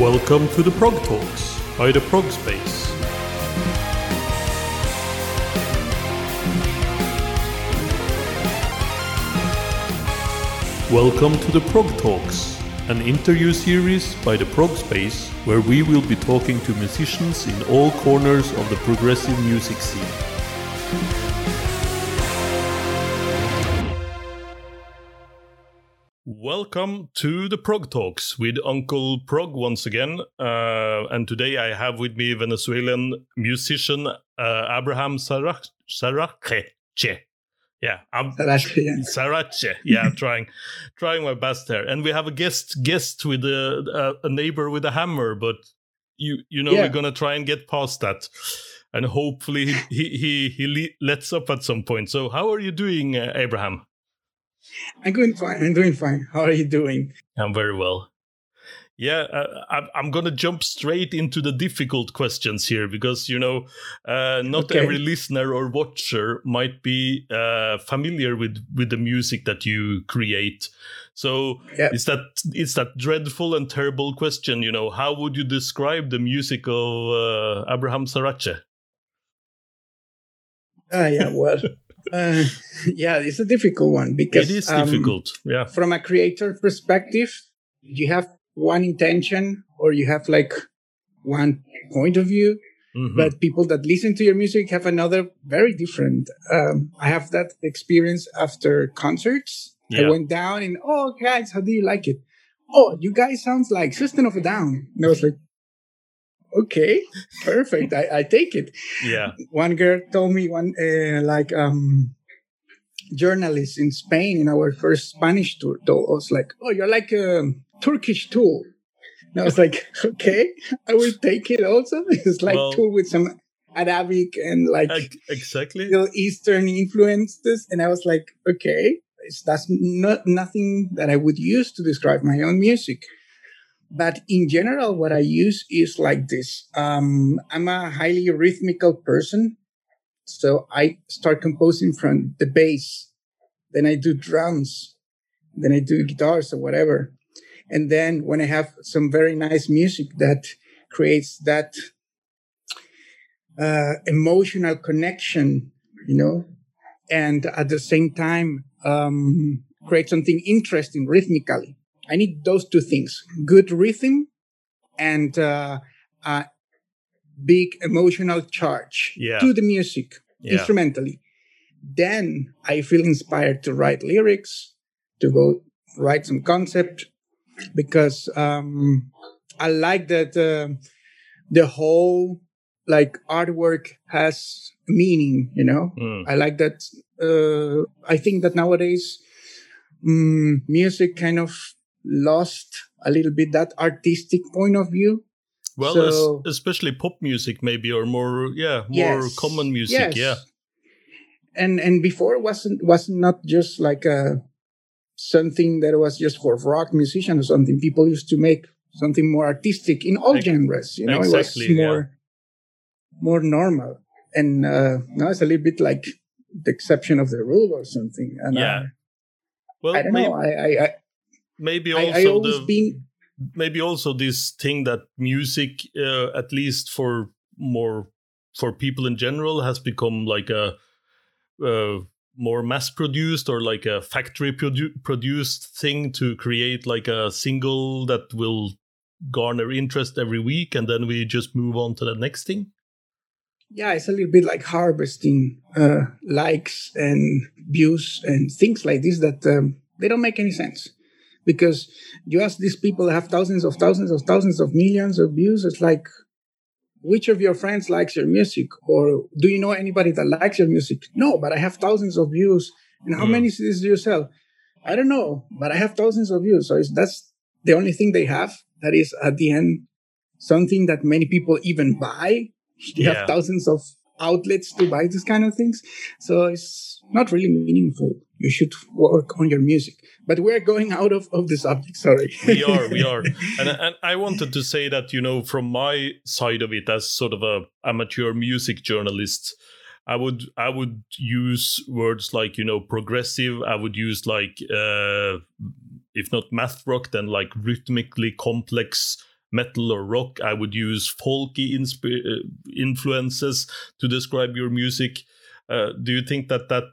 Welcome to the Prog Talks by the Prog Space. Welcome to the Prog Talks, an interview series by the Prog Space where we will be talking to musicians in all corners of the progressive music scene. Welcome to the Prog Talks with Uncle Prog once again. Uh, and today I have with me Venezuelan musician uh, Abraham Sarach- Sarache. Yeah, I'm Sarache, yeah. Sarache. Yeah, I'm trying, trying my best there. And we have a guest, guest with a, a, a neighbor with a hammer, but you, you know, Yeah. we're gonna try and get past that, and hopefully he he he, he le- lets up at some point. So, how are you doing, uh, Abraham? I'm doing fine. I'm doing fine. How are you doing? I'm very well. Yeah, uh, I'm, I'm going to jump straight into the difficult questions here because, you know, uh, not Okay. every listener or watcher might be uh, familiar with, with the music that you create. So Yeah. it's that it's that dreadful and terrible question, you know, how would you describe the music of uh, Abraham Sarache? Ah, yeah. Well, uh, yeah, it's a difficult one because It is um, difficult. Yeah. from a creator perspective. You have one intention, or you have like one point of view, Mhm. but people that listen to your music have another very different. Um, I have that experience after concerts. I went down and oh guys, how do you like it? Oh, you guys sounds like System of a Down. And I was like, okay, perfect. I, I take it. yeah. One girl told me one uh, like um journalist in Spain in our first Spanish tour told us like, oh, you're like a Turkish tool. And I was like, okay, I will take it also. It's like Well- tool with some Arabic and like Exactly. Middle Eastern influences. And I was like, okay, it's, that's not nothing that I would use to describe my own music. But in general, what I use is like this. Um, I'm a highly rhythmical person. So I start composing from the bass. Then I do drums. Then I do guitars or whatever. And then when I have some very nice music that creates that uh, emotional connection, you know, and at the same time um, create something interesting rhythmically. I need those two things: good rhythm and uh, a big emotional charge Yeah. to the music Yeah. instrumentally. Then I feel inspired to write lyrics, to go write some concept, because um, I like that uh, the whole like artwork has meaning. You know, Mm. I like that. Uh, I think that nowadays mm, music kind of lost a little bit that artistic point of view. Well, So- especially pop music, maybe, or more, yeah, more Yes. common music. Yes. Yeah. And and before it wasn't was not just like a something that was just for rock musicians or something. People used to make something more artistic in all genres. You know, exactly, it was more more normal. And uh, now it's a little bit like the exception of the rule or something. And Yeah. uh, Well, I don't maybe, know. I I, I, maybe also the been maybe also this thing that music, uh, at least for more for people in general, has become like a uh, more mass produced or like a factory produ- produced thing to create like a single that will garner interest every week, and then we just move on to the next thing. yeah, it's a little bit like harvesting uh, likes and views and things like this that um, they don't make any sense. Because you ask these people that have thousands of thousands of thousands of millions of views, it's like, which of your friends likes your music? Or do you know anybody that likes your music? No, but I have thousands of views. And how Mm. many CDs do you sell? I don't know, but I have thousands of views. So it's, that's the only thing they have. That is at the end something that many people even buy. They Yeah. have thousands of outlets to buy these kind of things. So it's not really meaningful. You should work on your music. But we're going out of, of the subject. Sorry. we are we are and, and i wanted to say that you know from my side of it as sort of a amateur music journalist i would i would use words like you know progressive i would use like uh if not math rock then like rhythmically complex metal or rock, I would use folky insp- uh, influences to describe your music. Uh, do you think that that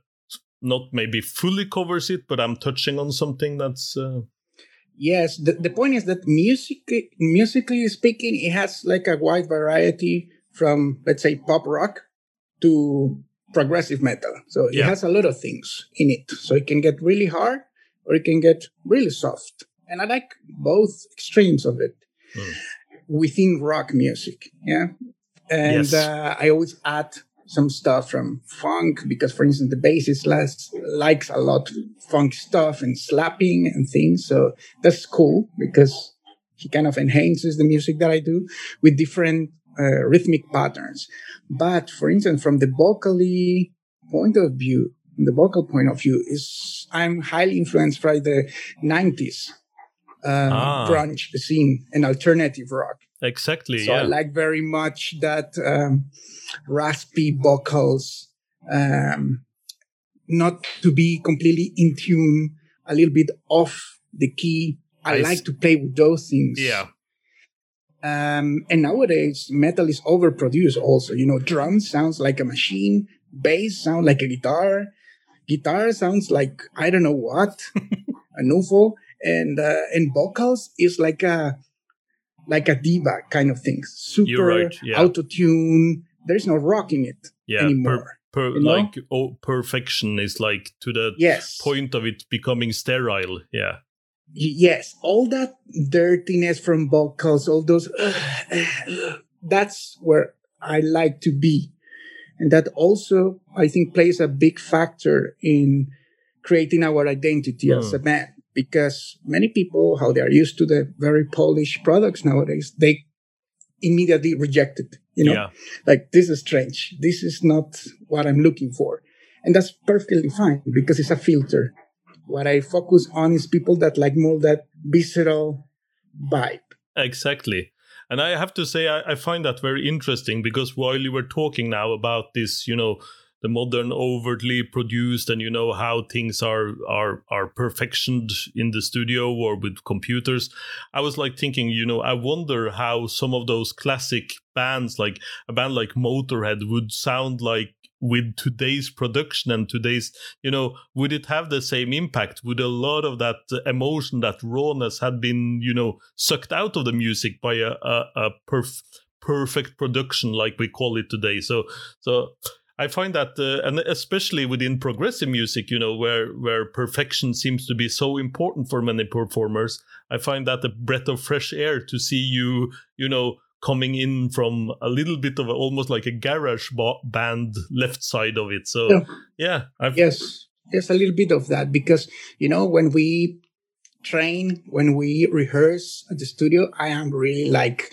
not maybe fully covers it, but I'm touching on something that's. Uh... Yes, the, the point is that music, musically speaking, it has like a wide variety from, let's say, pop rock to progressive metal. So it yeah. has a lot of things in it. So it can get really hard or it can get really soft. And I like both extremes of it mm. within rock music. Yeah. And yes. uh, I always add some stuff from funk because, for instance, the bassist last, likes a lot of funk stuff and slapping and things. So that's cool because he kind of enhances the music that I do with different uh, rhythmic patterns. But for instance, from the vocally point of view, the vocal point of view, is I'm highly influenced by the 90s uh, ah. grunge scene and alternative rock. Exactly. So yeah. I like very much that um, raspy vocals, um, not to be completely in tune, a little bit off the key. I, I like s- to play with those things. Yeah. Um, and nowadays, metal is overproduced also. You know, drums sounds like a machine, bass sounds like a guitar, guitar sounds like I don't know what, a UFO, and uh, and vocals is like a like a diva kind of thing. Super right, yeah. auto tune. There's no rock in it yeah, anymore. Per, per, you know? like oh, perfection is like to the yes. point of it becoming sterile. Yeah yes, all that dirtiness from vocals, all those, that's where I like to be. And that also, I think, plays a big factor in creating our identity mm. as a band. Because many people, how they are used to the very polished products nowadays, they immediately reject it. You know, yeah. like this is strange. This is not what I'm looking for. And that's perfectly fine because it's a filter what I focus on is people that like more that visceral vibe. Exactly. And I have to say, I, I, find that very interesting because while you were talking now about this, you know, the modern overtly produced and you know how things are are are perfectioned in the studio or with computers. I was like thinking you know i wonder how some of those classic bands like a band like motorhead would sound like with today's production and today's you know would it have the same impact? Would a lot of that emotion that rawness had been you know sucked out of the music by a, a, a perf- perfect production like we call it today? So so I find that, uh, and especially within progressive music, you know, where where perfection seems to be so important for many performers, I find that a breath of fresh air to see you, you know, coming in from a little bit of a, almost like a garage band left side of it. So yeah, yeah I've... yes, there's a little bit of that because you know when we train, when we rehearse at the studio, I am really like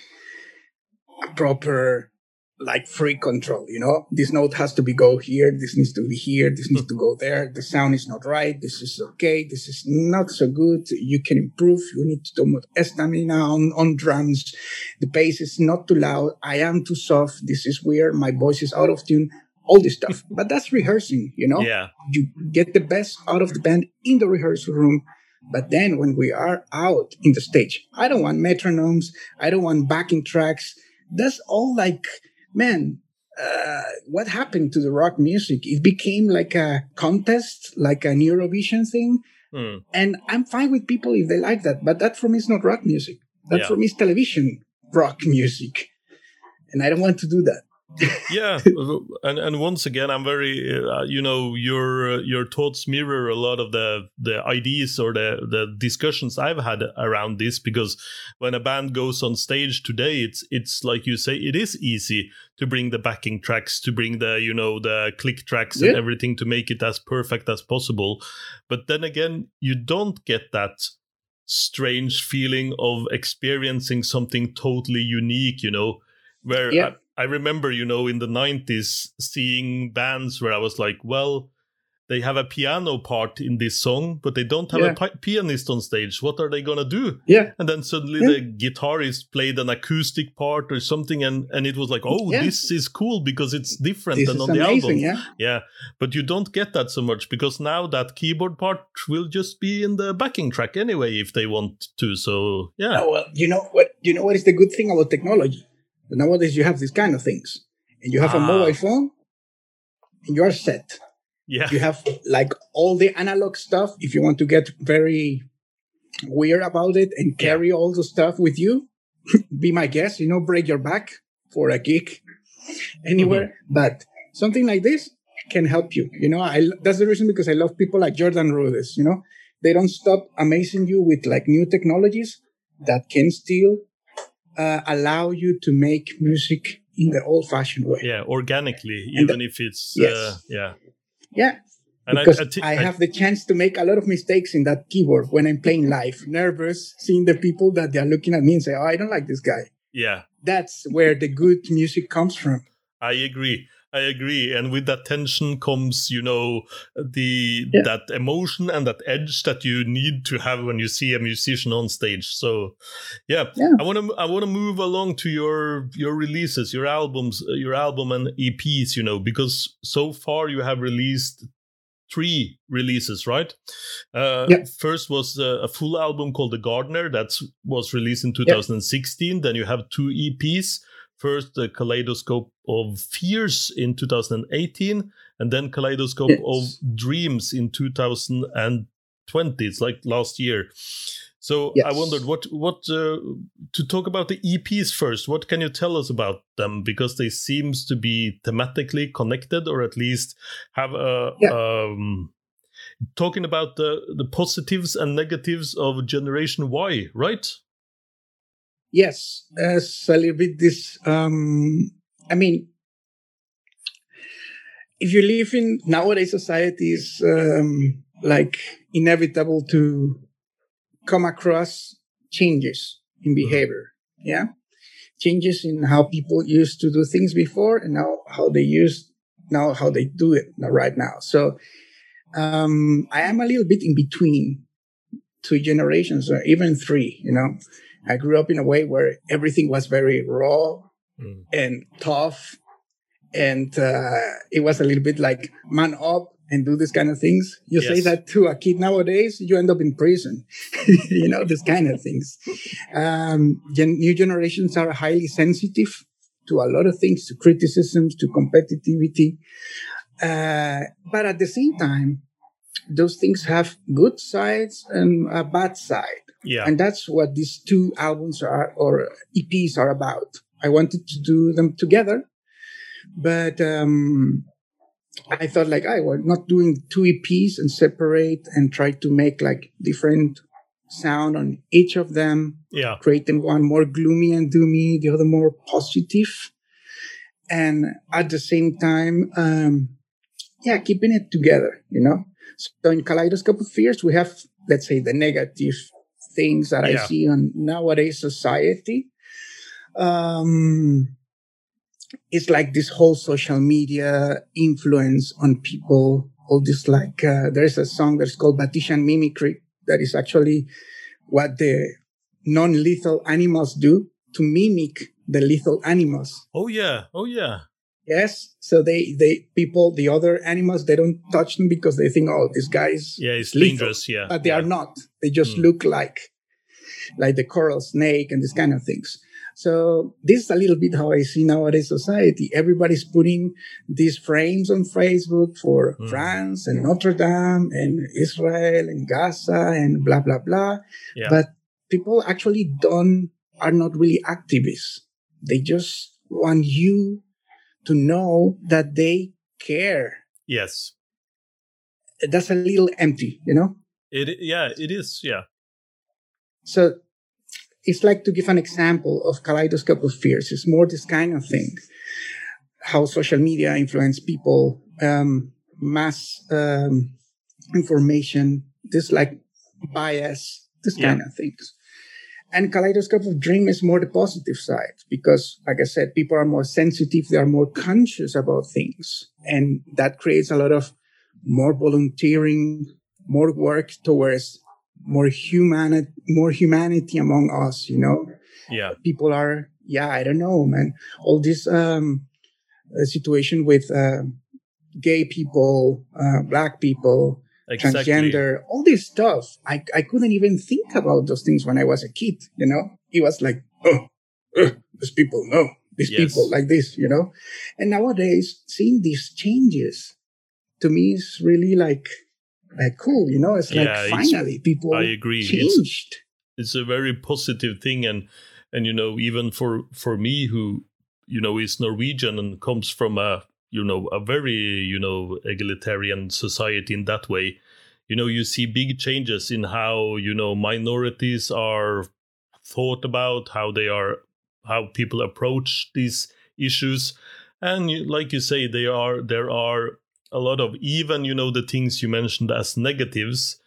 a proper like free control, you know, this note has to be go here, this needs to be here, this needs to go there, the sound is not right, this is okay, this is not so good, you can improve, you need to do more stamina on, on drums, the bass is not too loud, I am too soft, this is weird, my voice is out of tune, all this stuff. but that's rehearsing, you know? Yeah. You get the best out of the band in the rehearsal room. But then when we are out in the stage, I don't want metronomes, I don't want backing tracks. That's all like man, uh, what happened to the rock music? It became like a contest, like an Eurovision thing. Mm. And I'm fine with people if they like that, but that for me is not rock music. That yeah. for me is television rock music. And I don't want to do that yeah and and once again i'm very uh, you know your uh, your thoughts mirror a lot of the the ideas or the the discussions i've had around this because when a band goes on stage today it's it's like you say it is easy to bring the backing tracks to bring the you know the click tracks yeah. and everything to make it as perfect as possible but then again you don't get that strange feeling of experiencing something totally unique you know where yeah. I remember, you know, in the 90s seeing bands where I was like, well, they have a piano part in this song, but they don't have Yeah. a pi- pianist on stage. What are they gonna do? Yeah. And then suddenly Yeah. the guitarist played an acoustic part or something, and and it was like, oh, Yeah. this is cool because it's different This than on the album. Yeah. Yeah, but you don't get that so much because now that keyboard part will just be in the backing track anyway if they want to. So yeah, Oh, well, you know what? You know what is the good thing about technology? Nowadays, you have these kind of things, and you have a Ah. mobile phone, and you are set. yeah, You have like all the analog stuff. If you want to get very weird about it and Yeah. carry all the stuff with you, be my guest. You know, break your back for a gig anywhere. Mm-hmm. But something like this can help you. You know, I that's the reason because I love people like Jordan Rudess. You know, they don't stop amazing you with like new technologies that can still uh, allow you to make music in the old-fashioned way. yeah, organically, And even if it's Yes. uh, yeah. Yeah, And I, because I, I, thi- I- have the chance to make a lot of mistakes in that keyboard when I'm playing live, nervous, seeing the people that they're looking at me and say, "Oh, I don't like this guy." yeah, That's where the good music comes from. I agree. I agree. And with that tension comes, you know, the Yeah. that emotion and that edge that you need to have when you see a musician on stage. So, yeah, Yeah. I want to I want to move along to your your releases, your albums, uh, your album and EPs, you know, because so far you have released three releases, right? Uh, Yeah. First was uh, a full album called The Gardener that was released in 2016. Then you have two EPs. First, the Kaleidoscope of Fears in 2018, and then Kaleidoscope Yes. of Dreams in 2020. It's like last year. So I wondered what what uh, to talk about the EPs first. What can you tell us about them because they seems to be thematically connected, or at least have a Yeah. um, talking about the the positives and negatives of Generation Y, right? Yes, as a little bit this. Um, I mean, if you live in nowadays society is um, like inevitable to come across changes in behavior. Yeah, changes in how people used to do things before, and now how they use now how they do it now, right now. So um, I am a little bit in between two generations, or even three. You know, I grew up in a way where everything was very raw Mm. and tough, and uh, it was a little bit like man up and do this kind of things. You say that to a kid nowadays, you end up in prison. you know, this kind of things. Um, gen- new generations are highly sensitive to a lot of things, to criticisms, to competitivity. Uh, but at the same time, those things have good sides and a bad side. Yeah, And that's what these two albums are or EPs are about. I wanted to do them together, but um, I thought like, I was not doing two EPs and separate and try to make like different sound on each of them, yeah, creating one more gloomy and doomy, the other more positive, and at the same time, um, yeah, keeping it together, you know. So in Kaleidoscope of Fears, we have, let's say, the negative things that I see on nowadays society. Um, it's like this whole social media influence on people. All this, like, uh, there's a song that's called Batesian Mimicry that is actually what the non-lethal animals do to mimic the lethal animals. Oh yeah, oh yeah, Yes. So they, they, people, the other animals, they don't touch them because they think, oh, this guy's yeah. It's lethal. dangerous. Yeah, But they yeah. are not. They just Mm. look like, like the coral snake and this kind of things. So this is a little bit how I see nowadays society. Everybody's putting these frames on Facebook for Mm. France and Notre Dame and Israel and Gaza and blah, blah, blah. Yeah. But people actually don't, are not really activists. They just want you to know that they care. Yes, That's a little empty, you know? it. Yeah, it is. Yeah, So it's like to give an example of kaleidoscope of fears. It's more this kind of thing. How social media influence people, um, mass um, information, this like bias, this Yeah. kind of things. And kaleidoscope of dream is more the positive side because, like I said, people are more sensitive. They are more conscious about things. And that creates a lot of more volunteering, more work towards more humanity, more humanity among us. You know, yeah, people are. Yeah, I don't know, man. All this um, situation with uh, gay people, uh, black people, exactly. transgender, all this stuff. I, I couldn't even think about those things when I was a kid, you know? It was like, oh, uh, these people, no, these yes. people like this, you know? And nowadays, seeing these changes to me is really like, like cool, you know? It's like yeah, finally it's, people I agree. changed. It's, it's a very positive thing. And, and, you know, even for, for me who, you know, is Norwegian and comes from a you know a very you know egalitarian society in that way you know you see big changes in how you know minorities are thought about how they are how people approach these issues and like you say they are there are a lot of even you know the things you mentioned as negatives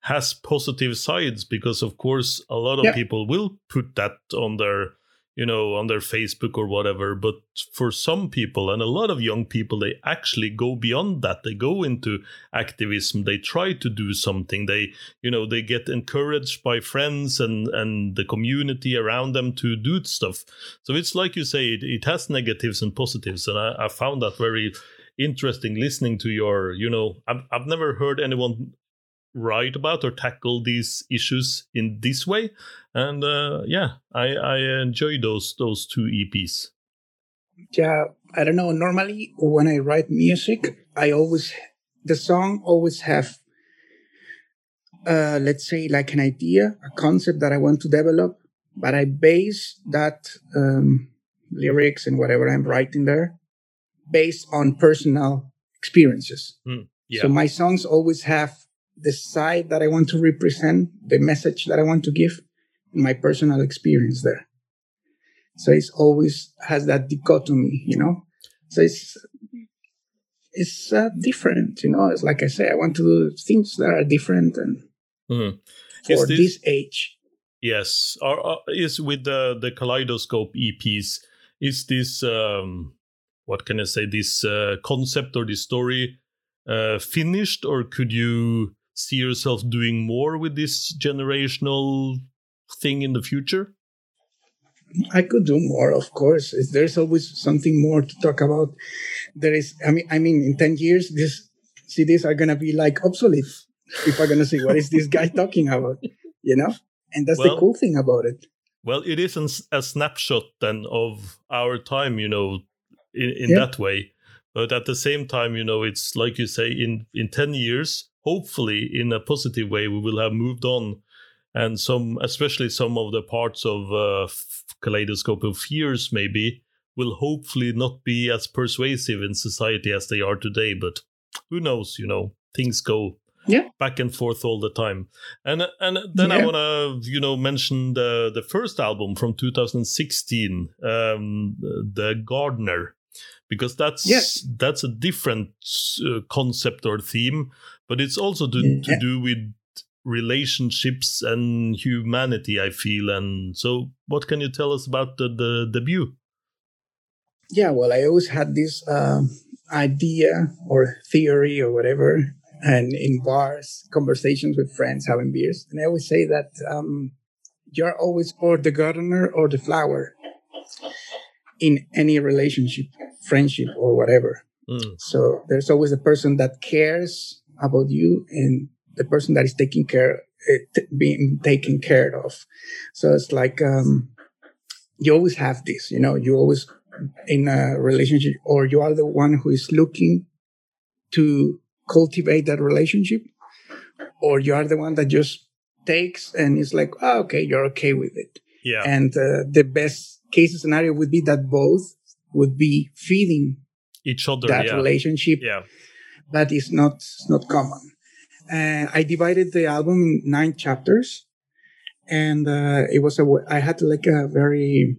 has positive sides because of course a lot of yeah. people will put that on their you know, on their Facebook or whatever. But for some people and a lot of young people, they actually go beyond that. They go into activism. They try to do something. They, you know, they get encouraged by friends and and the community around them to do stuff. So it's like you say, it, it has negatives and positives, and I, I found that very interesting listening to your you know I've, I've never heard anyone write about or tackle these issues in this way. And uh, yeah i i enjoy those those two eps yeah i don't know. Normally when i write music i always the song always have uh let's say like an idea a concept that i want to develop but i base that um lyrics and whatever i'm writing there based on personal experiences. Mm, yeah. so my songs always have the side that I want to represent, the message that I want to give, my personal experience there. So it's always has that dichotomy, you know. So it's it's uh, different, you know. It's like I say, I want to do things that are different and mm-hmm. for this, this, age. Yes, or, is with the the kaleidoscope EPs. Is this um, what can I say? This uh, concept or this story uh, finished, or could you see yourself doing more with this generational thing in the future? I could do more, of course. There's always something more to talk about. There is, I mean, I mean, in ten years, these CDs are gonna be like obsolete. People are gonna say, "What is this guy talking about?" You know, and that's well, the cool thing about it. Well, it is a snapshot then of our time, you know, in, in yeah. that way. But at the same time, you know, it's like you say, in in ten years, hopefully in a positive way we will have moved on and some especially some of the parts of uh, kaleidoscope of fears maybe will hopefully not be as persuasive in society as they are today but who knows you know things go yeah. back and forth all the time and and then yeah. i want to you know mention the the first album from 2016 um the gardener because that's yes. that's a different uh, concept or theme but it's also to, yeah. to do with relationships and humanity i feel and so what can you tell us about the, the debut yeah well i always had this um, idea or theory or whatever and in bars conversations with friends having beers and i always say that um, you're always or the gardener or the flower in any relationship friendship or whatever mm. so there's always a person that cares about you and the person that is taking care t- being taken care of. So it's like um, you always have this you know you always in a relationship or you are the one who is looking to cultivate that relationship or you are the one that just takes and it's like oh, okay you're okay with it. Yeah. And uh, the best case scenario would be that both would be feeding each other that yeah. relationship yeah that is not not common. And I divided the album in nine chapters, and uh, it was a I had like a very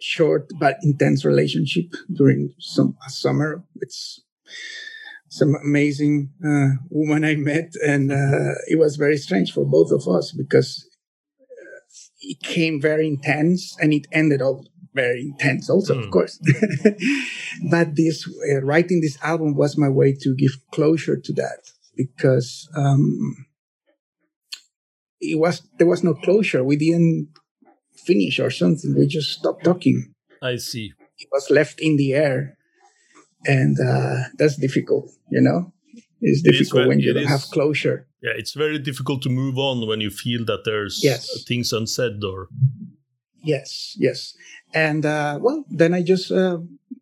short but intense relationship during some summer with some amazing uh, woman I met, and uh, it was very strange for both of us because uh, it came very intense and it ended up very intense also, mm. of course. but this uh, writing this album was my way to give closure to that because um, it was there was no closure. We didn't finish or something. We just stopped talking. I see. It was left in the air, and uh, that's difficult. You know, it's difficult when you don't is, have closure. Yeah, it's very difficult to move on when you feel that there's yes. things unsaid or. Yes, yes, and uh, well, then I just uh,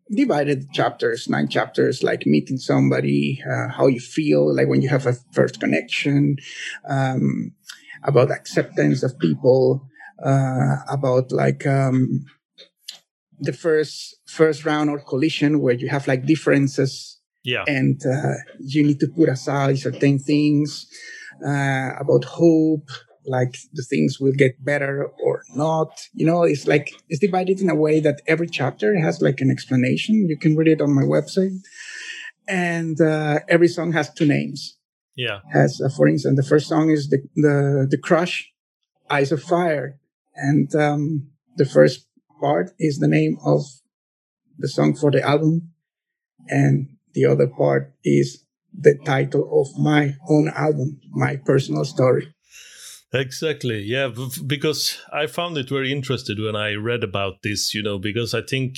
divided chapters, nine chapters, like meeting somebody, uh, how you feel, like when you have a first connection, um, about acceptance of people, uh, about like um, the first first round or collision where you have like differences, yeah, and uh, you need to put aside certain things uh, about hope, like the things will get better or not. You know, it's like it's divided in a way that every chapter has like an explanation. You can read it on my website, and uh, every song has two names. Yeah. Has, uh, for instance, the first song is the, the, the Crush, Eyes of Fire. And um, the first part is the name of the song for the album. And the other part is the title of my own album, my personal story. Exactly. Yeah. Because I found it very interesting when I read about this, you know, because I think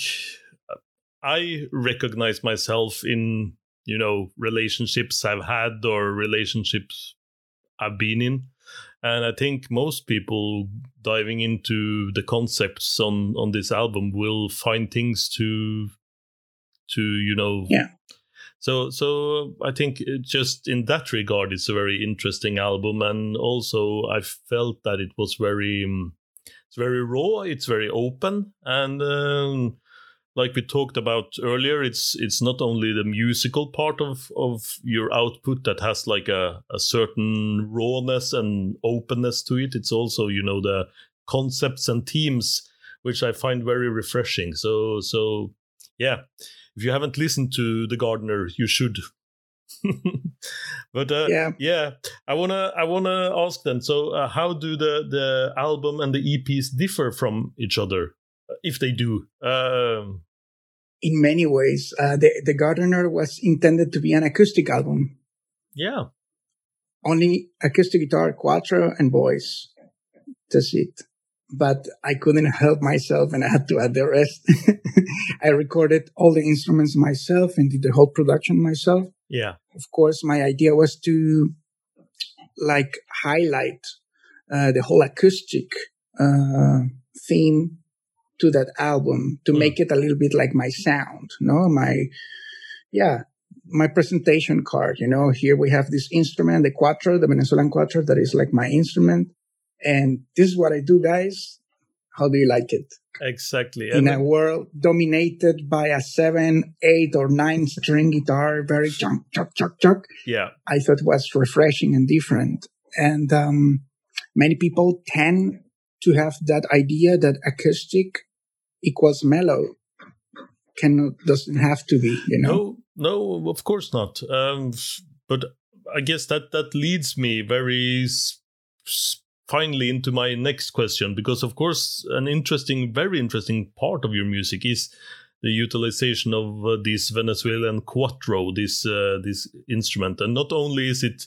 uh, I recognize myself in you know relationships I've had or relationships I've been in. And I think most people diving into the concepts on on this album will find things to to you know yeah so so i think just in that regard it's a very interesting album and also i felt that it was very um, it's very raw it's very open and um, like we talked about earlier, it's it's not only the musical part of of your output that has like a, a certain rawness and openness to it. It's also you know the concepts and themes which I find very refreshing. So so yeah, if you haven't listened to The Gardener, you should. but uh, yeah, yeah, I wanna I wanna ask then. So uh, how do the the album and the EPs differ from each other? if they do. Um, in many ways, uh, the the Gardener was intended to be an acoustic album. Yeah, only acoustic guitar, cuatro, and voice. That's it. But I couldn't help myself, and I had to add the rest. I recorded all the instruments myself and did the whole production myself. Yeah. Of course, my idea was to like highlight uh, the whole acoustic uh, theme to that album to mm. make it a little bit like my sound, no, my, yeah, my presentation card. You know, here we have this instrument, the cuatro, the Venezuelan cuatro, that is like my instrument. And this is what I do, guys. How do you like it? Exactly. In a world dominated by a seven, eight, or nine string guitar, very chuck, chuck, chuck, chuck. Yeah. I thought it was refreshing and different. And um, many people tend to have that idea that acoustic equals mellow cannot doesn't have to be you know no no of course not um, but i guess that that leads me very finally into my next question because of course an interesting very interesting part of your music is the utilization of uh, this venezuelan cuatro this uh, this instrument. And not only is it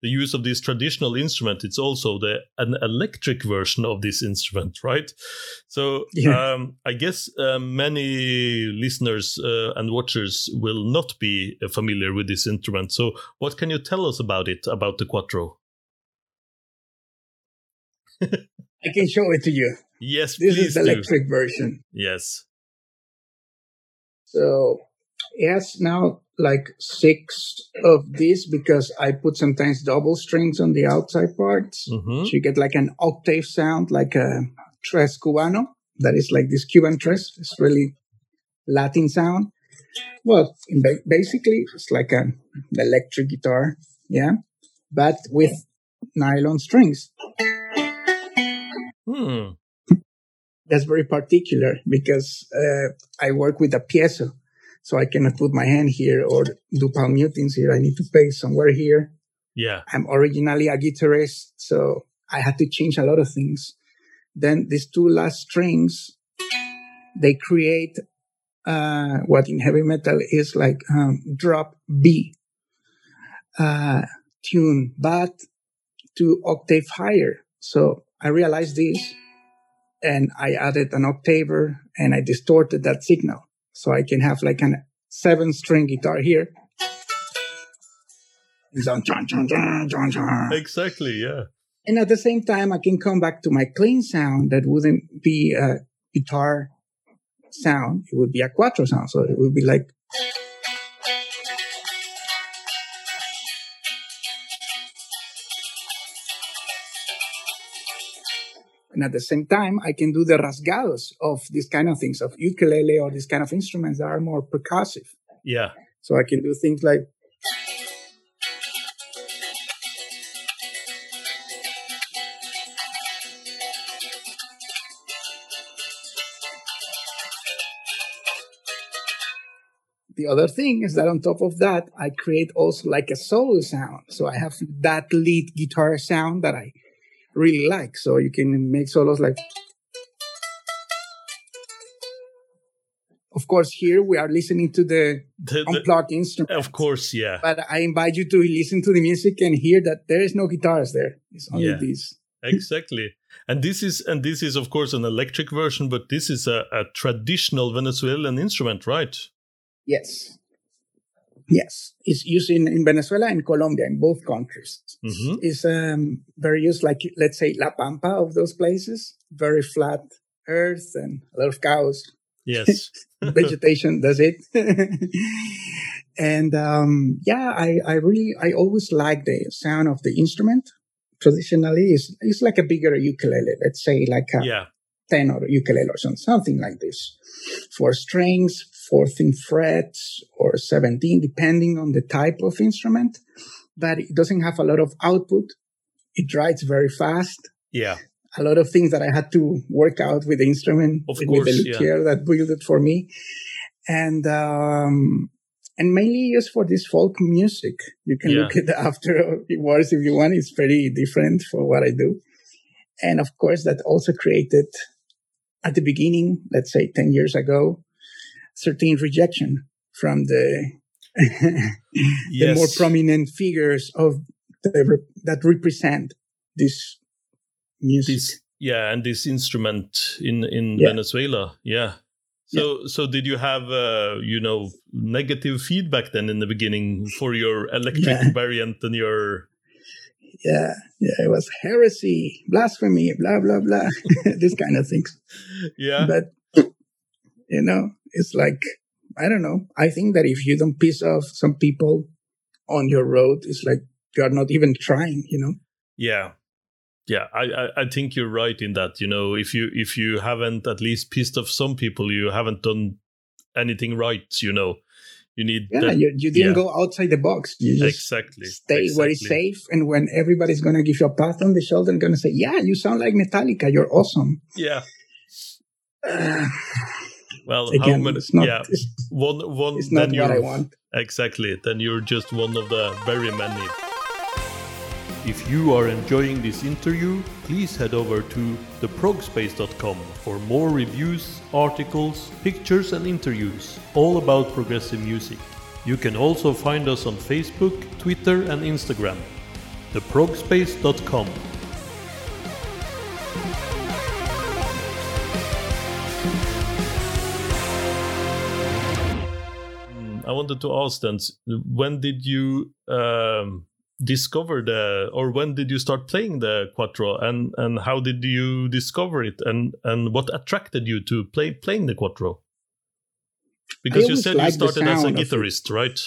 the use of this traditional instrument it's also the an electric version of this instrument right? So yeah. um, i guess uh, many listeners uh, and watchers will not be uh, familiar with this instrument. So what can you tell us about it about the cuatro i can show it to you yes this is the electric version yes so yes now like six of these because I put sometimes double strings on the outside parts. Mm-hmm. So you get like an octave sound, like a tres cubano. That is like this Cuban tres. It's really Latin sound. Well, basically, it's like an electric guitar, yeah, but with nylon strings. Hmm. That's very particular because uh, I work with a piezo. So I cannot put my hand here or do palm mutings here. I need to play somewhere here. Yeah. I'm originally a guitarist, so I had to change a lot of things. Then these two last strings they create uh, what in heavy metal is like um, drop B uh, tune, but to octave higher. So I realized this and I added an octaver and I distorted that signal. So I can have like a seven string guitar here. Exactly, yeah. And at the same time, I can come back to my clean sound that wouldn't be a guitar sound. It would be a cuatro sound. So it would be like. And at the same time, I can do the rasgados of these kind of things, of ukulele or these kind of instruments that are more percussive. Yeah. So I can do things like. The other thing is that on top of that, I create also like a solo sound. So I have that lead guitar sound that I really like. So you can make solos like. Of course, here we are listening to the, The- the- unplugged instrument. of course, yeah. But I invite you to listen to the music and hear that there is no guitars there. It's only Yeah. these. exactly and this is and this is of course an electric version but this is a, a traditional venezuelan instrument right Yes. Yes. It's used in, in Venezuela and Colombia, in both countries. hmm It's um, very used, like, let's say, La Pampa of those places. Very flat earth and a lot of cows. yes vegetation does it. and um, yeah, I, I really, I always like the sound of the instrument. Traditionally, it's, it's like a bigger ukulele, let's say like a yeah tenor ukulele or something, something like this. Four strings, 14 frets or 17, depending on the type of instrument. But it doesn't have a lot of output. It writes very fast. yeah A lot of things that I had to work out with the instrument, Of with course, the yeah. luthier that built it for me. And, um, and mainly used for this folk music. You can Yeah. look at the afterwards if you want. It's very different for what I do. And of course, that also created at the beginning, let's say 10 years ago, certain rejection from the, the yes more prominent figures of the, that represent this music. this yeah and this instrument in in Yeah. venezuela yeah so so did you have uh you know negative feedback then in the beginning for your electric Yeah. variant and your yeah, yeah, it was heresy, blasphemy, blah, blah, blah, this kind of things. yeah But, you know, it's like, I don't know. I think that if you don't piss off some people on your road, it's like you're not even trying, you know? Yeah. Yeah, I, I, I think you're right in that. You know, if you if you haven't at least pissed off some people, you haven't done anything right. You know, you need Yeah, that- you, you didn't yeah. go outside the box. You just exactly stay where it's safe. And when everybody's going to give you a pat on the shoulder and going to say, yeah, you sound like Metallica. You're awesome. Yeah. Uh, Well, how again, many? it's not, yeah, it's, one one. it's not then what I you're want. exactly. Then you're just one of the very many. If you are enjoying this interview, please head over to theprogspace.com for more reviews, articles, pictures, and interviews all about progressive music. You can also find us on Facebook, Twitter, and Instagram. theprogspace.com. I wanted to ask then, when did you um, discover the, or when did you start playing the cuatro, and and how did you discover it, and and what attracted you to play playing the cuatro? Because you said you started as a sound of it. guitarist, right?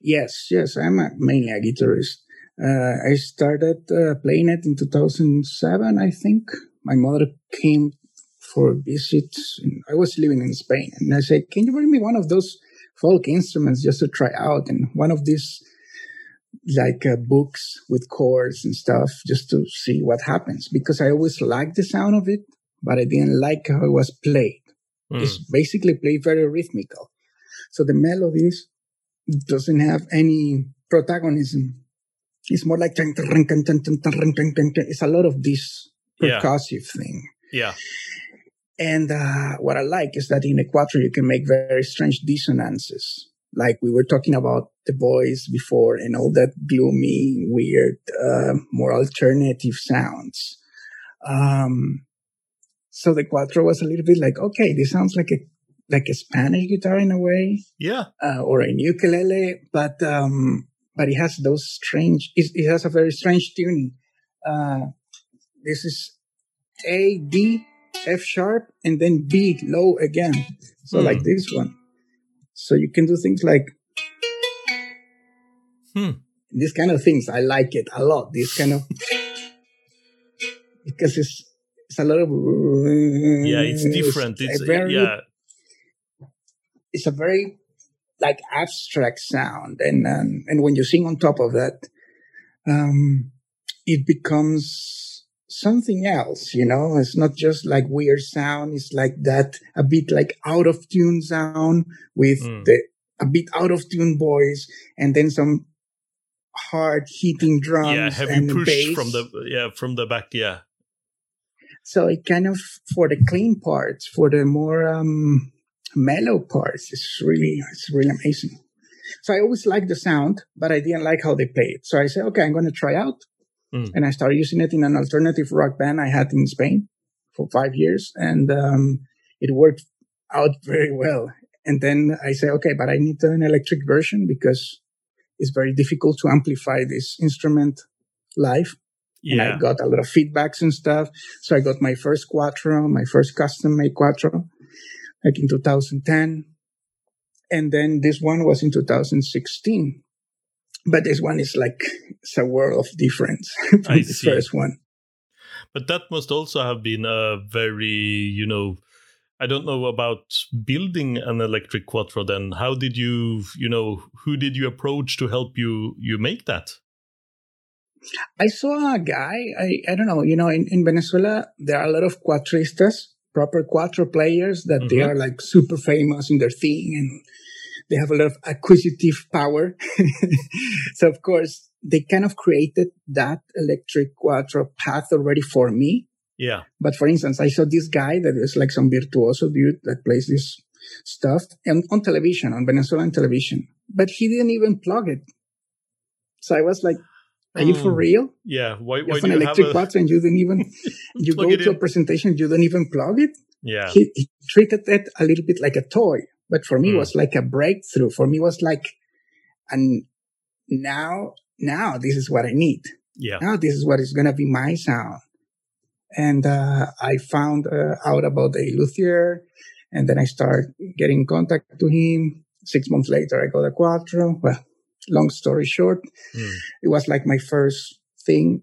Yes, yes, I'm a, mainly a guitarist. Uh, I started uh, playing it in 2007, I think. My mother came for a visit. and I was living in Spain, and I said, "Can you bring me one of those folk instruments just to try out. And one of these like uh, books with chords and stuff just to see what happens because I always liked the sound of it, but I didn't like how it was played. Mm. It's basically played very rhythmical. So the melodies doesn't have any protagonism. It's more like it's a lot of this percussive yeah. thing. Yeah. And uh, what I like is that in a cuatro you can make very strange dissonances, like we were talking about the boys before, and all that gloomy, weird, uh, more alternative sounds. Um, so the cuatro was a little bit like, okay, this sounds like a like a Spanish guitar in a way, yeah, uh, or a ukulele, but um, but it has those strange. It, it has a very strange tuning. Uh, this is A D F sharp and then B low again, so mm. like this one. So you can do things like hmm. these kind of things. I like it a lot. This kind of because it's it's a lot of yeah, it's different. It's, it's very, yeah, it's a very like abstract sound, and um, and when you sing on top of that, um, it becomes something else. You know, it's not just like weird sound. It's like that a bit like out of tune sound with mm. the a bit out of tune voice, and then some hard hitting drums. Yeah, heavy push bass. from the yeah from the back. Yeah. So it kind of for the clean parts, for the more um, mellow parts. It's really, it's really amazing. So I always liked the sound, but I didn't like how they played. So I said, okay, I'm going to try out. Mm. And I started using it in an alternative rock band I had in Spain for five years. And um, it worked out very well. And then I said, okay, but I need an electric version because it's very difficult to amplify this instrument live. Yeah. And I got a lot of feedbacks and stuff. So I got my first Cuatro, my first custom made Cuatro like in 2010. And then this one was in 2016. But this one is like, it's a world of difference from I the see. first one. But that must also have been a very, you know, I don't know about building an electric cuatro then. How did you, you know, who did you approach to help you you make that? I saw a guy, I, I don't know, you know, in, in Venezuela, there are a lot of cuatristas proper cuatro players that mm-hmm. they are like super famous in their thing and they have a lot of acquisitive power. so of course they kind of created that electric cuatro path already for me. Yeah. But for instance, I saw this guy that is like some virtuoso dude that plays this stuff and on television, on Venezuelan television, but he didn't even plug it. So I was like, are you for hmm. real? Yeah. Why, why you have an electric have a... and you didn't even, you go to in. a presentation, you don't even plug it? Yeah. He, he, treated it a little bit like a toy, but for me, mm. it was like a breakthrough. For me, it was like, and now, now this is what I need. Yeah. Now this is what is going to be my sound. And, uh, I found uh, out about the luthier and then I start getting contact to him. Six months later, I got a Cuatro. Well, long story short, mm. it was like my first thing.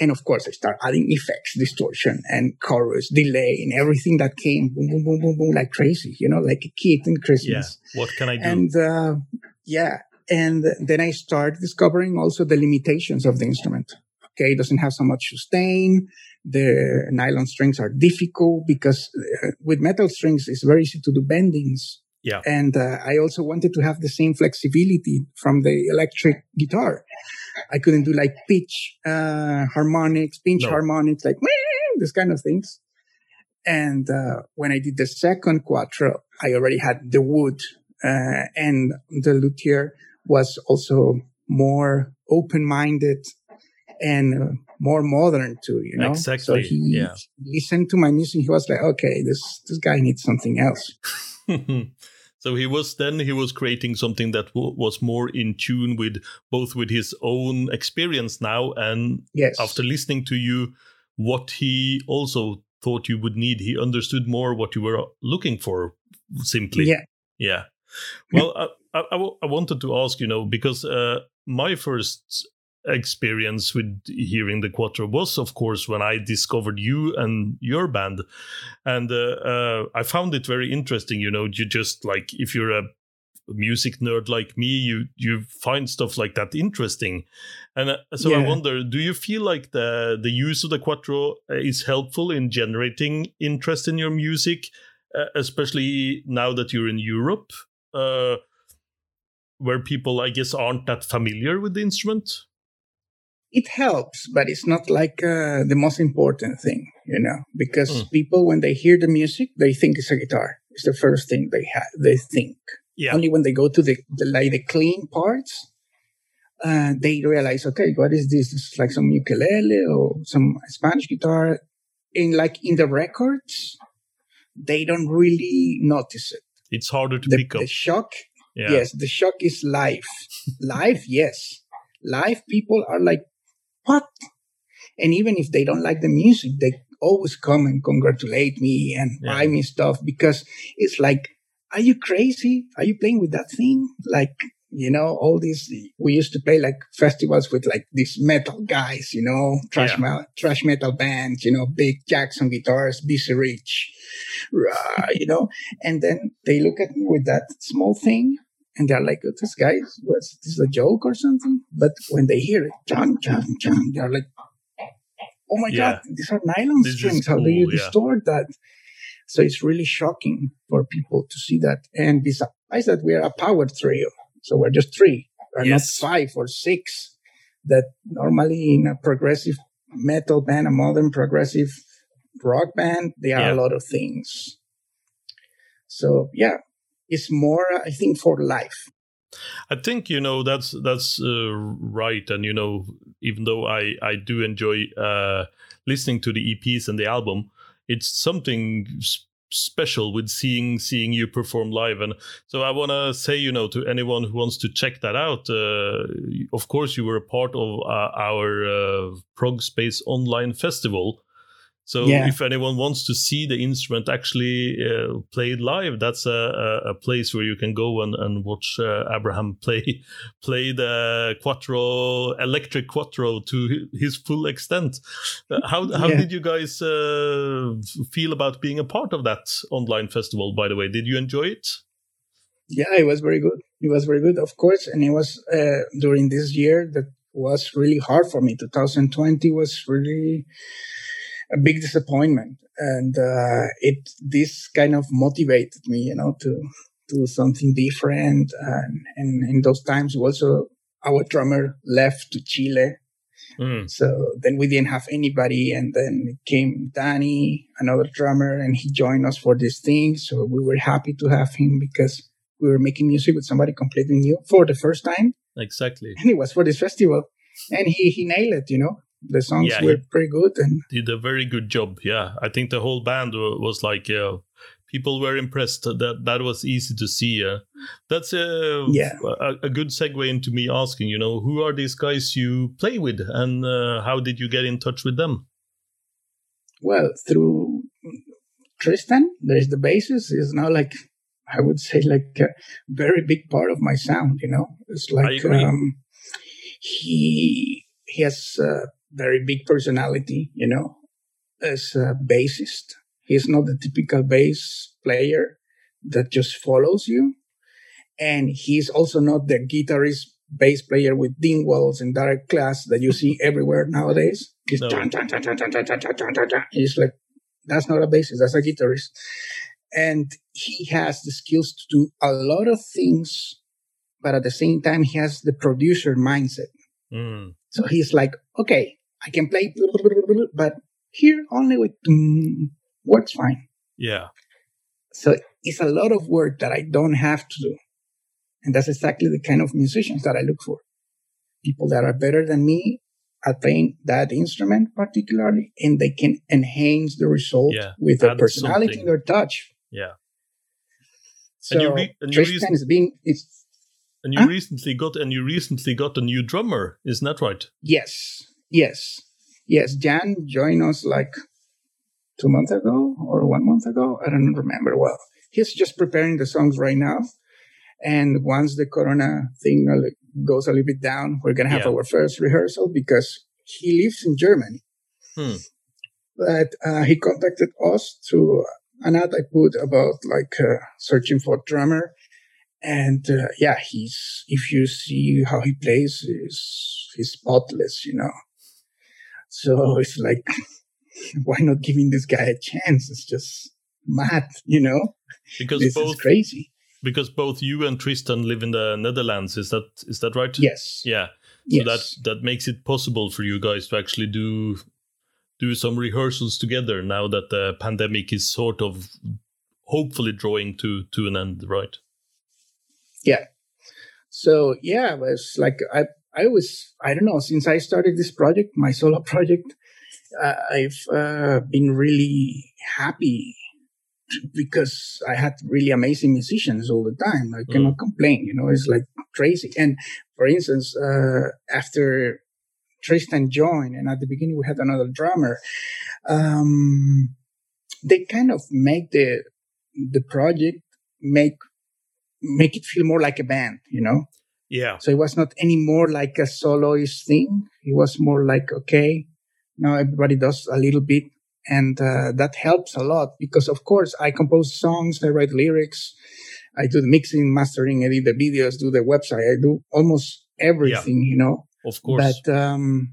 And of course, I start adding effects, distortion and chorus, delay and everything that came boom, boom, boom, boom, boom, like crazy, you know, like a kid in Christmas. Yeah. What can I do? And, uh, yeah. And then I start discovering also the limitations of the instrument. Okay. It doesn't have so much sustain. The nylon strings are difficult because uh, with metal strings, it's very easy to do bendings yeah. And uh, I also wanted to have the same flexibility from the electric guitar. I couldn't do like pitch uh, harmonics, pinch no. harmonics, like this kind of things. And uh, when I did the second cuatro, I already had the wood, uh, and the luthier was also more open-minded and uh, more modern too. You know, exactly. So he yeah. listened to my music. He was like, "Okay, this this guy needs something else." so he was then he was creating something that w- was more in tune with both with his own experience now and yes. after listening to you, what he also thought you would need. He understood more what you were looking for. Simply, yeah, yeah. Well, I, I, I, wanted to ask, you know, because uh, my first experience with hearing the cuatro was of course when i discovered you and your band. And uh, uh, i found it very interesting you know you just like if you're a music nerd like me you you find stuff like that interesting. And uh, so yeah. i wonder do you feel like the the use of the cuatro is helpful in generating interest in your music uh, especially now that you're in europe uh, where people i guess aren't that familiar with the instrument it helps, but it's not like uh, the most important thing. you know, because Mm. people when they hear the music, they think it's a guitar. It's the first thing they ha- they think. Yeah. Only when they go to the, the like the clean parts, uh, they realize, okay, what is this? It's like some ukulele or some Spanish guitar. In like in the records, they don't really notice it. It's harder to The, pick up. the shock Yeah. Yes, the shock is live. live, yes. Live people are like, what? And even if they don't like the music, they always come and congratulate me and Yeah. buy me stuff because it's like, are you crazy? Are you playing with that thing? Like, you know, all these, we used to play like festivals with like these metal guys, you know, trash, Yeah. metal, trash metal bands, you know, big Jackson guitars, BC Rich, rah, you know, and then they look at me with that small thing and they're like, oh, this guy, what's this a joke or something? But when they hear it, chum, chum, chum, they're like, oh my Yeah. God, these are nylon This is strings. How do you yeah. distort that? So it's really shocking for people to see that. And besides that, we are a power trio. So we're just three. We're Yes. not five or six that normally in a progressive metal band, a modern progressive rock band, there are Yeah. a lot of things. So yeah, it's more, I think, for life. I think you know that's that's uh, right, and you know even though I I do enjoy uh, listening to the EPs and the album, it's something special with seeing seeing you perform live, and so I want to say you know to anyone who wants to check that out, uh, of course you were a part of uh, our uh, Prog Space Online Festival. So Yeah. if anyone wants to see the instrument actually uh, played live, that's a, a, place where you can go and, and watch uh, Abraham play play the cuatro electric cuatro to his full extent. Uh, how how Yeah. did you guys uh, feel about being a part of that online festival? By the way, did you enjoy it? Yeah, it was very good. It was very good, of course. And it was uh, during this year that was really hard for me. 2020 was really a big disappointment. And uh, it this kind of motivated me, you know, to do something different. And, and in those times, also our drummer left to Chile. Mm, So then we didn't have anybody. And then came Danny, another drummer, and he joined us for this thing. So we were happy to have him because we were making music with somebody completely new for the first time. exactly. And it was for this festival. And he, he nailed it, you know. The songs Yeah, were pretty good. And Did a very good job. Yeah, I think the whole band was like. Uh, People were impressed. That that was easy to see. Uh, that's a, Yeah. a a good segue into me asking. You know, who are these guys you play with, and uh, how did you get in touch with them? well, through Tristan, there's the bassist is now like, I would say like a very big part of my sound, you know, it's like, um, he, he has a very big personality, you know, as a bassist. He's not the typical bass player that just follows you. And he's also not the guitarist bass player with dingwalls and Darkglass that you see everywhere nowadays. He's, he's like, that's not a bassist, that's a guitarist. And he has the skills to do a lot of things, but at the same time, he has the producer mindset. Mm. So he's like, okay, I can play, but here only with mm, works fine. yeah, So it's a lot of work that I don't have to do. And that's exactly the kind of musicians that I look for. People that are better than me at playing that instrument particularly, and they can enhance the result Yeah, with their personality something. and their touch. yeah. So And you re- and you Tristan is being, it's, And you Huh? recently got and you recently got a new drummer, isn't that right? yes, yes, yes. Jan joined us like two months ago or one month ago. I don't remember well. He's just preparing the songs right now. And once the Corona thing goes a little bit down, we're going to have Yeah. our first rehearsal because he lives in Germany. Hmm. But uh, he contacted us through an ad I put about like uh, searching for drummer. And uh, yeah, he's, if you see how he plays, he's, he's spotless, you know. So it's like, why not giving this guy a chance? It's just mad, you know? Because this both is crazy. because both you and Tristan live in the Netherlands, is that is that right? Yes. Yeah. So yes. that that makes it possible for you guys to actually do do some rehearsals together now that the pandemic is sort of hopefully drawing to to an end, right? Yeah. So yeah, it was like I I was I don't know since I started this project, my solo project, uh, I've uh, been really happy because I had really amazing musicians all the time. I cannot mm. complain, you know, it's like crazy. And for instance, uh, after Tristan joined and at the beginning we had another drummer, um, they kind of make the, the project make, make it feel more like a band, you know? Yeah. So it was not anymore like a soloist thing. It was more like, okay, now everybody does a little bit. And uh, that helps a lot because of course i compose songs i write lyrics i do the mixing mastering edit the videos do the website. I do almost everything yeah, you know? Of course. But um,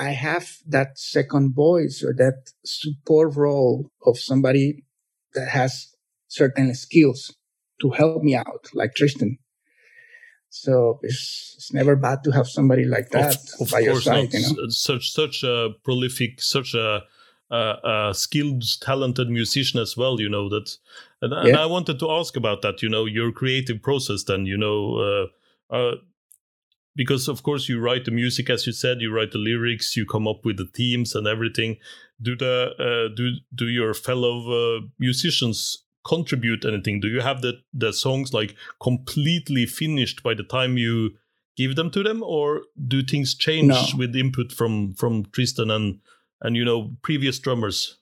i have that second voice or that support role of somebody that has certain skills to help me out like tristan so it's, it's never bad to have somebody like that of, of by your side. You know? Such such a prolific, such a a skilled, talented musician as well. You know that, and, yeah. and, I wanted to ask about that. You know, your creative process. Then you know, uh, uh, because of course you write the music, as you said, you write the lyrics, you come up with the themes and everything. Do the uh, do do your fellow uh, musicians contribute anything? Do you have the the songs like completely finished by the time you give them to them, or do things change no. with input from from Tristan and and you know previous drummers?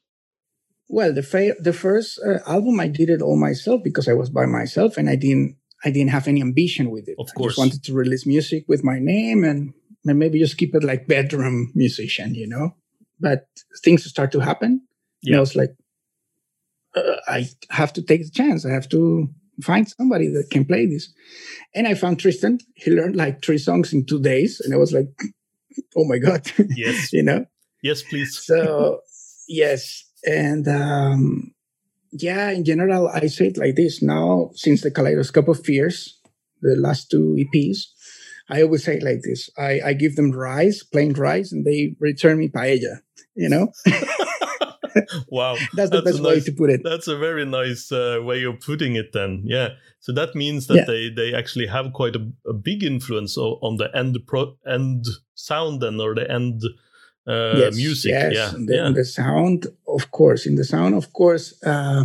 Well, the fa- the first uh, album I did it all myself because I was by myself and I didn't I didn't have any ambition with it. Of course, I just wanted to release music with my name and, and maybe just keep it like bedroom musician, you know. But things start to happen. Yeah. And I was like, uh, I have to take the chance. I have to find somebody that can play this. And I found Tristan. He learned like three songs in two days, and I was like, oh my god, yes, you know. Yes, please. so, yes. And um, yeah, in general, I say it like this now, since the Kaleidoscope of Fears, the last two EPs, I always say it like this I, I give them rice, plain rice, and they return me paella, you know? wow. that's the that's best way to put it. That's a very nice uh, way of putting it then. Yeah. So that means that yeah. they, they actually have quite a, a big influence on the end pro, end sound then or the end uh, yes, music. Yes, yeah, the, yeah. the sound, of course, in the sound, of course, uh,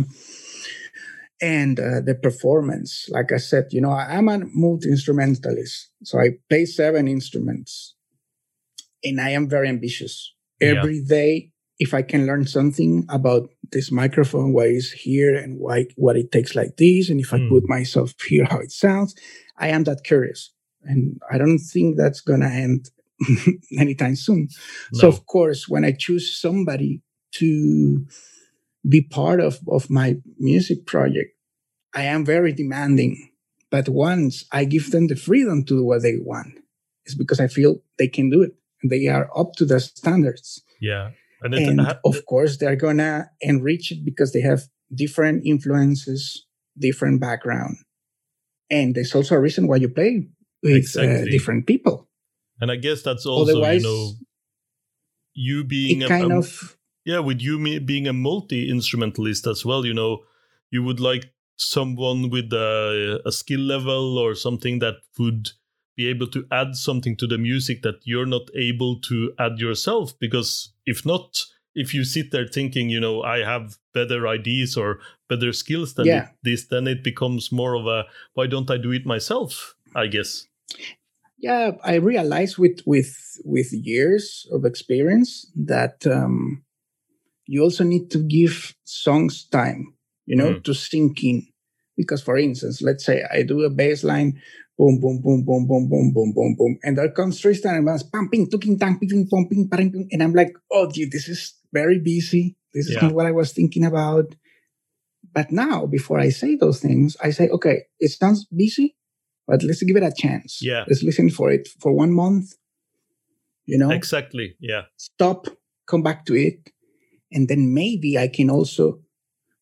and uh, the performance. Like I said, you know, I'm a multi instrumentalist, so I play seven instruments, and I am very ambitious. Every yeah. day, if I can learn something about this microphone, why it's here and why what it takes like this, and if I mm. put myself here, how it sounds, I am that curious, and I don't think that's gonna end anytime soon. No. So of course, when I choose somebody to be part of, of my music project, I am very demanding. But once I give them the freedom to do what they want, it's because I feel they can do it and they are up to the standards. Yeah. And, and ha- of course, they're going to enrich it because they have different influences, different background. And there's also a reason why you play with exactly. uh, different people. And I guess that's also Otherwise, you know you being a, kind a, of yeah with you being a multi instrumentalist as well. You know you would like someone with a, a skill level or something that would be able to add something to the music that you're not able to add yourself because if not if you sit there thinking you know i have better ideas or better skills than yeah. this then it becomes more of a why don't i do it myself i guess yeah, I realized with with with years of experience that um, you also need to give songs time, you know, mm. to sink in. Because, for instance, let's say I do a bass line, boom, boom, boom, boom, boom, boom, boom, boom, boom, and there comes Tristan and was pumping, tuking, tang, ping, pong, ping, ping, and I'm like, oh, gee, this is very busy. This is yeah. not what I was thinking about. But now, before I say those things, I say, okay, it sounds busy, but let's give it a chance. Yeah. Let's listen for it for one month. You know? Exactly. Yeah. Stop, come back to it. And then maybe I can also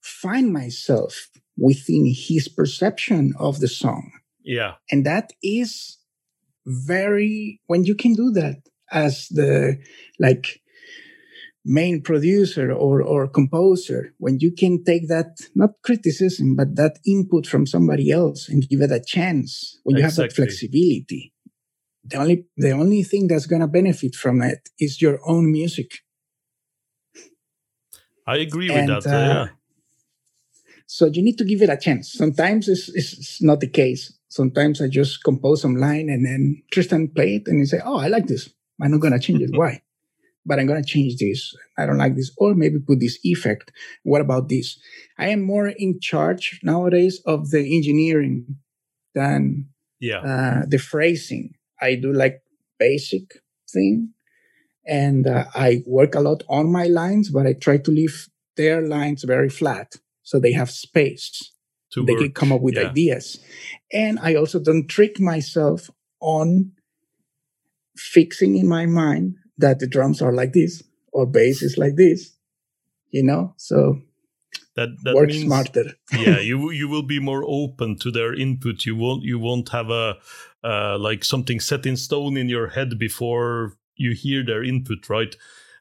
find myself within his perception of the song. Yeah. And that is very, when you can do that as the, like, main producer or, or composer, when you can take that, not criticism, but that input from somebody else and give it a chance, when you exactly. have that flexibility, the only, the only thing that's going to benefit from it is your own music. I agree with that. Uh, yeah. So you need to give it a chance. Sometimes it's, it's not the case. Sometimes I just compose some line and then Tristan play it and he say, "Oh, I like this. I'm not gonna change it. Why? but I'm going to change this. I don't like this. Or maybe put this effect. What about this? I am more in charge nowadays of the engineering than yeah. Uh, the phrasing. I do like basic thing and uh, I work a lot on my lines, but I try to leave their lines very flat so they have space. To they work. can come up with yeah. ideas. And I also don't trick myself on fixing in my mind that the drums are like this or bass is like this, you know? So that, that work means, smarter. yeah, you you will be more open to their input. You won't you won't have a uh, like something set in stone in your head before you hear their input, right?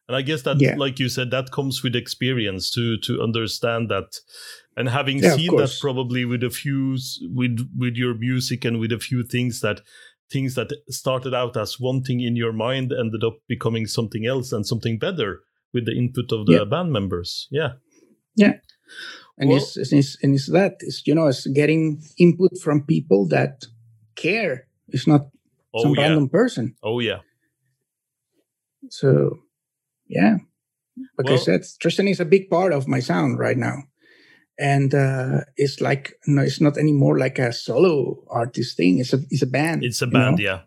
And I guess that, yeah. like you said, that comes with experience to to understand that, and having yeah, seen that probably with a few with with your music and with a few things that things that started out as one thing in your mind ended up becoming something else and something better with the input of the yeah. band members. Yeah. Yeah. And well, it's, it's, and it's that it's you know it's getting input from people that care. It's not oh, some yeah. random person. Oh yeah. So, yeah. Like well, I said, Tristan is a big part of my sound right now and uh, it's like no, it's not anymore like a solo artist thing. It's a it's a band. It's a band, know? yeah.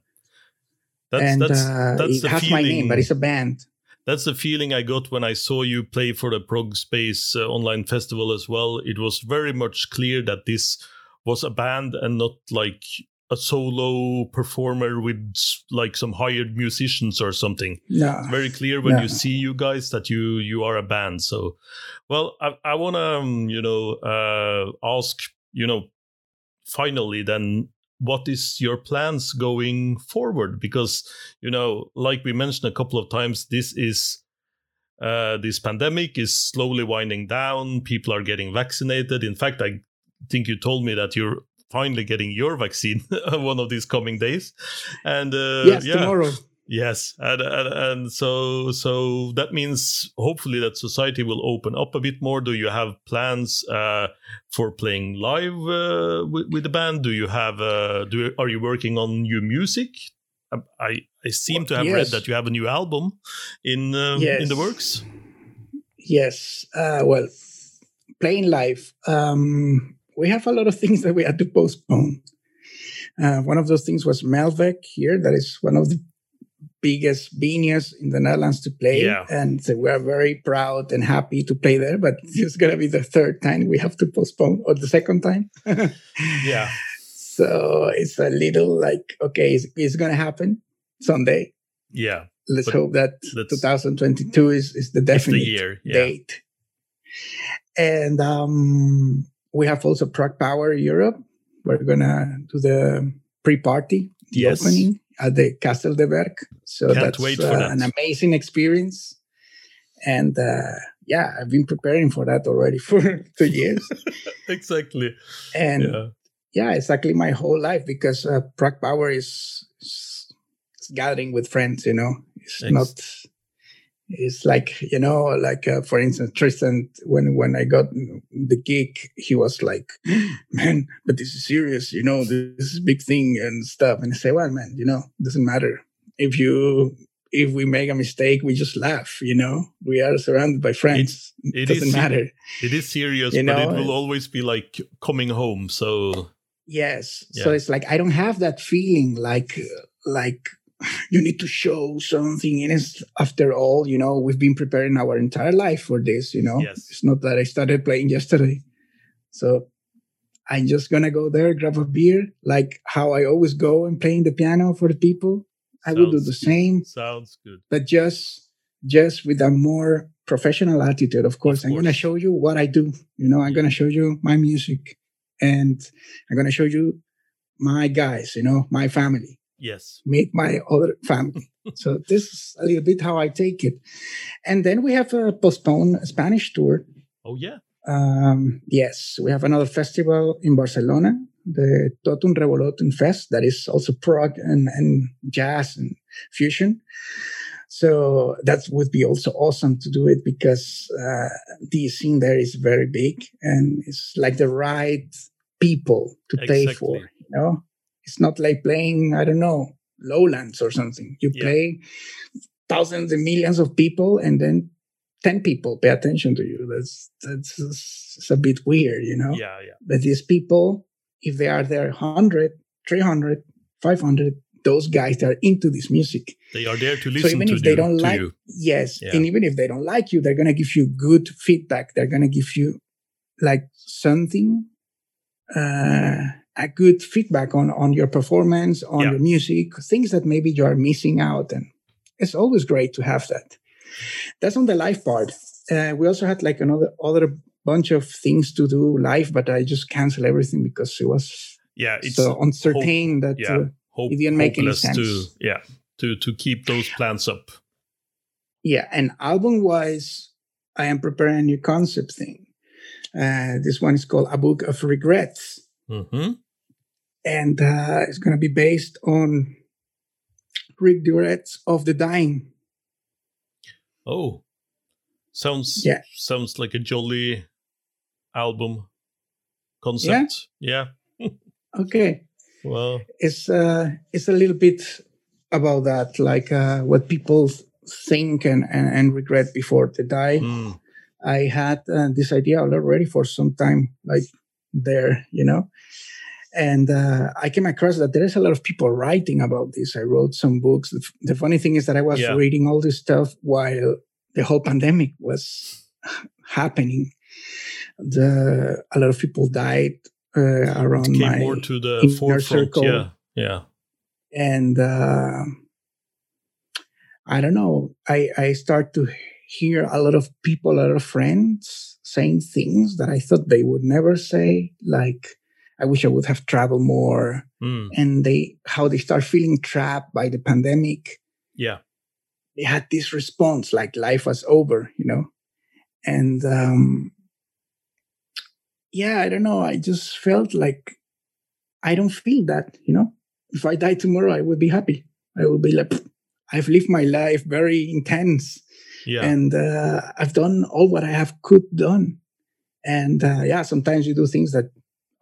That's and, that's uh, that's it has feeling, my name, but it's a band. That's the feeling I got when I saw you play for the Prog Space uh, online festival as well. It was very much clear that this was a band and not like a solo performer with like some hired musicians or something. Yeah, it's very clear when you see you guys that you you are a band. So, well, I I want to um, you know uh, ask you know finally then what is your plans going forward? Because you know like we mentioned a couple of times this is uh, this pandemic is slowly winding down. People are getting vaccinated. In fact i think you told me that you're finally getting your vaccine one of these coming days. And uh, yes, yeah. tomorrow. Yes, and, and, and so so that means hopefully that society will open up a bit more. Do you have plans uh, for playing live uh, with, with, the band? Do you have uh, do are you working on new music? Um, I I seem to have yes. read that you have a new album in um, yes. in the works. Yes, uh, well, playing live. Um, we have a lot of things that we had to postpone. Uh, one of those things was Melkweg here, that is one of the biggest venues in the Netherlands to play. Yeah. And so we're very proud and happy to play there, but it's going to be the third time we have to postpone, or the second time. yeah. So it's a little like, okay, it's, it's going to happen someday. Yeah. Let's hope that 2022 is, is the definite the year, yeah. date. And um, we have also Prog Power Europe. We're gonna do the pre-party, the yes. opening at the Castle de Berg. So Can't that's uh, that. an amazing experience. And uh, yeah, I've been preparing for that already for two years. exactly. And yeah. yeah. exactly my whole life because uh, Prog Power is, is, gathering with friends. You know, it's Thanks. not it's like you know like uh, for instance tristan when when i got the gig he was like man but this is serious you know this is a big thing and stuff. And i say well man you know doesn't matter. If you if we make a mistake we just laugh you know? We are surrounded by friends. it, it doesn't matter. it is serious you but know? it will always be like coming home so yes. Yeah. so it's like i don't have that feeling like like you need to show something. And it's, after all, you know, we've been preparing our entire life for this, you know. Yes. It's not that I started playing yesterday. So I'm just gonna go there, grab a beer, like how I always go and playing the piano for the people. Sounds, I will do the same. Sounds good. But just just with a more professional attitude. Of course, of I'm gonna show you what I do. You know, I'm gonna mm-hmm. show you my music and I'm gonna show you my guys, you know, my family Yes. Meet my other family. so this is a little bit how I take it. And then we have a postponed Spanish tour. Oh yeah. Um, yes, we have another festival in Barcelona, the Totum Revolutum Fest, that is also prog and, and jazz and fusion. So that would be also awesome to do it because uh, the scene there is very big and it's like the right people to exactly. pay for. You know, it's not like playing I don't know Lowlands or something. You yeah. play thousands and millions of people, and then ten people pay attention to you. That's that's it's a bit weird, you know. Yeah, yeah. But these people, if they are there 100, 300, 500, those guys that are into this music. They are there to listen so even if they don't like, you. yes, yeah. and even if they don't like you, they're gonna give you good feedback. They're gonna give you like something, uh, a good feedback on on your performance, on yeah. your music, things that maybe you are missing out, and it's always great to have that. That's on the live part. Uh, we also had like another other bunch of things to do live, but I just canceled everything because it was yeah it's so uncertain hope, that. Yeah. Uh, hope, it didn't make any sense. To, yeah, to to keep those plans up. Yeah, and album wise, I am preparing a new concept thing. Uh, this one is called A Book of Regrets, mm-hmm. And uh, it's going to be based on regrets of the dying. Oh, sounds yeah. sounds like a jolly album concept. Yeah. yeah. okay. Well, it's uh, it's a little bit about that, like uh, what people think and, and, and regret before they die. Mm. I had uh, this idea already for some time, like there, you know. And uh, I came across that there is a lot of people writing about this. I wrote some books. The, f- the funny thing is that I was yeah. reading all this stuff while the whole pandemic was happening. The a lot of people died uh, around my more to the forefront. circle. Yeah, yeah. And uh, I don't know. I I start to hear a lot of people, a lot of friends saying things that I thought they would never say, like I wish I would have traveled more, mm. and they how they start feeling trapped by the pandemic. Yeah, they had this response like life was over, you know, and um, yeah, I don't know. I just felt like I don't feel that, you know. If I die tomorrow, I would be happy. I would be like, I've lived my life very intense, yeah, and uh, I've done all what I have could done. And uh, yeah, sometimes you do things that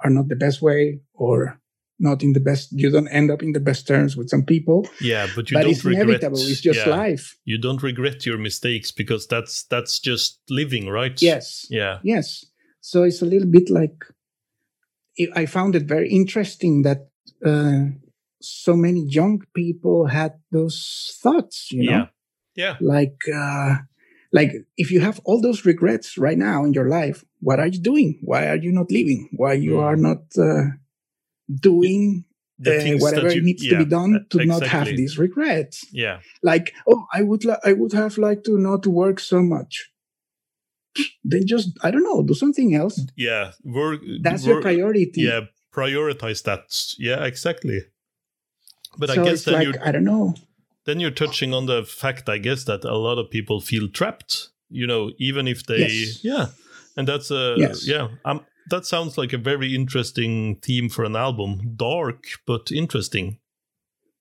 are not the best way or not in the best. You don't end up in the best terms with some people. Yeah, but you but don't it's regret. inevitable. It's just yeah. life. You don't regret your mistakes because that's that's just living, right? Yes. Yeah. Yes. So it's a little bit like I found it very interesting that uh, so many young people had those thoughts. You know, yeah, yeah. Like, uh, like if you have all those regrets right now in your life, what are you doing? Why are you not living? Why you Mm. are not uh, doing The uh, whatever you- needs yeah, to be done to not have these regrets? Yeah. Like, oh, I would, li- I would have liked to not work so much. Then just, I don't know, do something else. Yeah. Work. That's your priority. Yeah. Prioritize that. Yeah. Exactly. But so I guess then like you're I don't know. Then you're touching on the fact, I guess, that a lot of people feel trapped. You know, even if they, Yes. yeah, and that's a Yes. yeah. Um, that sounds like a very interesting theme for an album. Dark but interesting.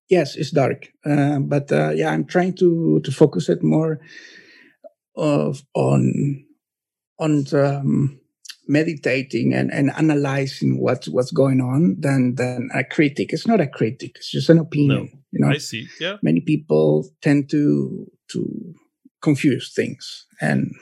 Yes, it's dark, uh, but uh, yeah, I'm trying to to focus it more of on on um, meditating and, and analyzing what's what's going on than than a critic. It's not a critic; it's just an opinion. You know, I see. Yeah. many people tend to to confuse things, and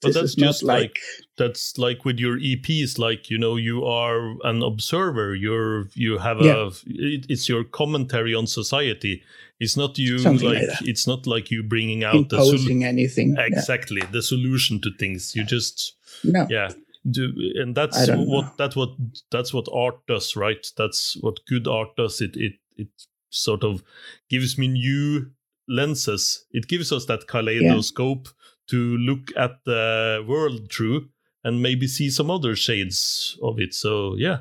But this that's just like, like that's like with your EPs, like you know, you are an observer. You're you have a it, it's your commentary on society. It's not you Something like, like it's not like you bringing out the sol- imposing anything. Yeah. exactly the solution to things. You just No, yeah do and that's what know. that's what that's what art does, right? That's what good art does. It it it sort of gives me new lenses. It gives us that kaleidoscope to look at the world through and maybe see some other shades of it. So yeah.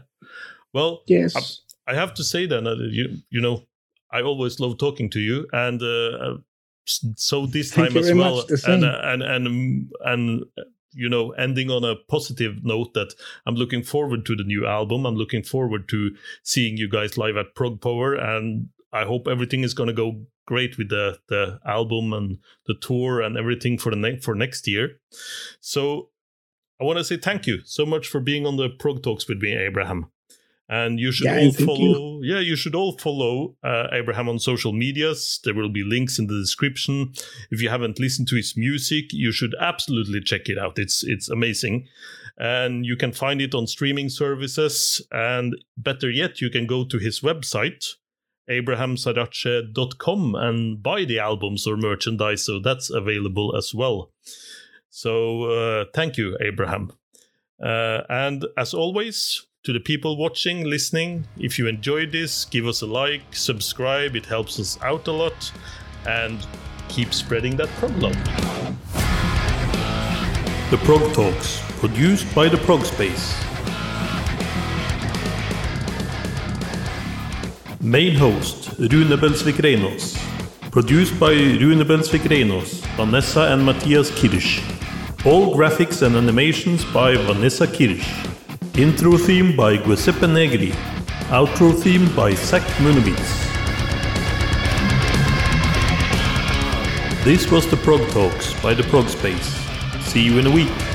Well, yes, I have to say then, uh, you you know, I always love talking to you, and uh, so this time as well, and, and and and you know ending on a positive note that i'm looking forward to the new album i'm looking forward to seeing you guys live at prog power and i hope everything is going to go great with the the album and the tour and everything for the ne- for next year. So i want to say thank you so much for being on the prog talks with me abraham. And you should yeah, all follow you. yeah you should all follow uh, abraham on social medias. There will be links in the description. If you haven't listened to his music you should absolutely check it out. It's it's amazing. And you can find it on streaming services. And better yet you can go to his website abrahamsarace.com and buy the albums or merchandise so that's available as well so uh, thank you abraham uh, and as always to the people watching, listening, if you enjoyed this, give us a like, subscribe, it helps us out a lot, and keep spreading that prog love. The Prog Talks, produced by the Prog Space. Main host Rune Belsvik Reinås. Produced by Rune Belsvik Reinås, Vanessa and Matthias Kirsch. All graphics and animations by Vanessa Kirsch. Intro theme by Giuseppe Negri. Outro theme by Zach Munovitz. This was the Prog Talks by the Prog Space. See you in a week.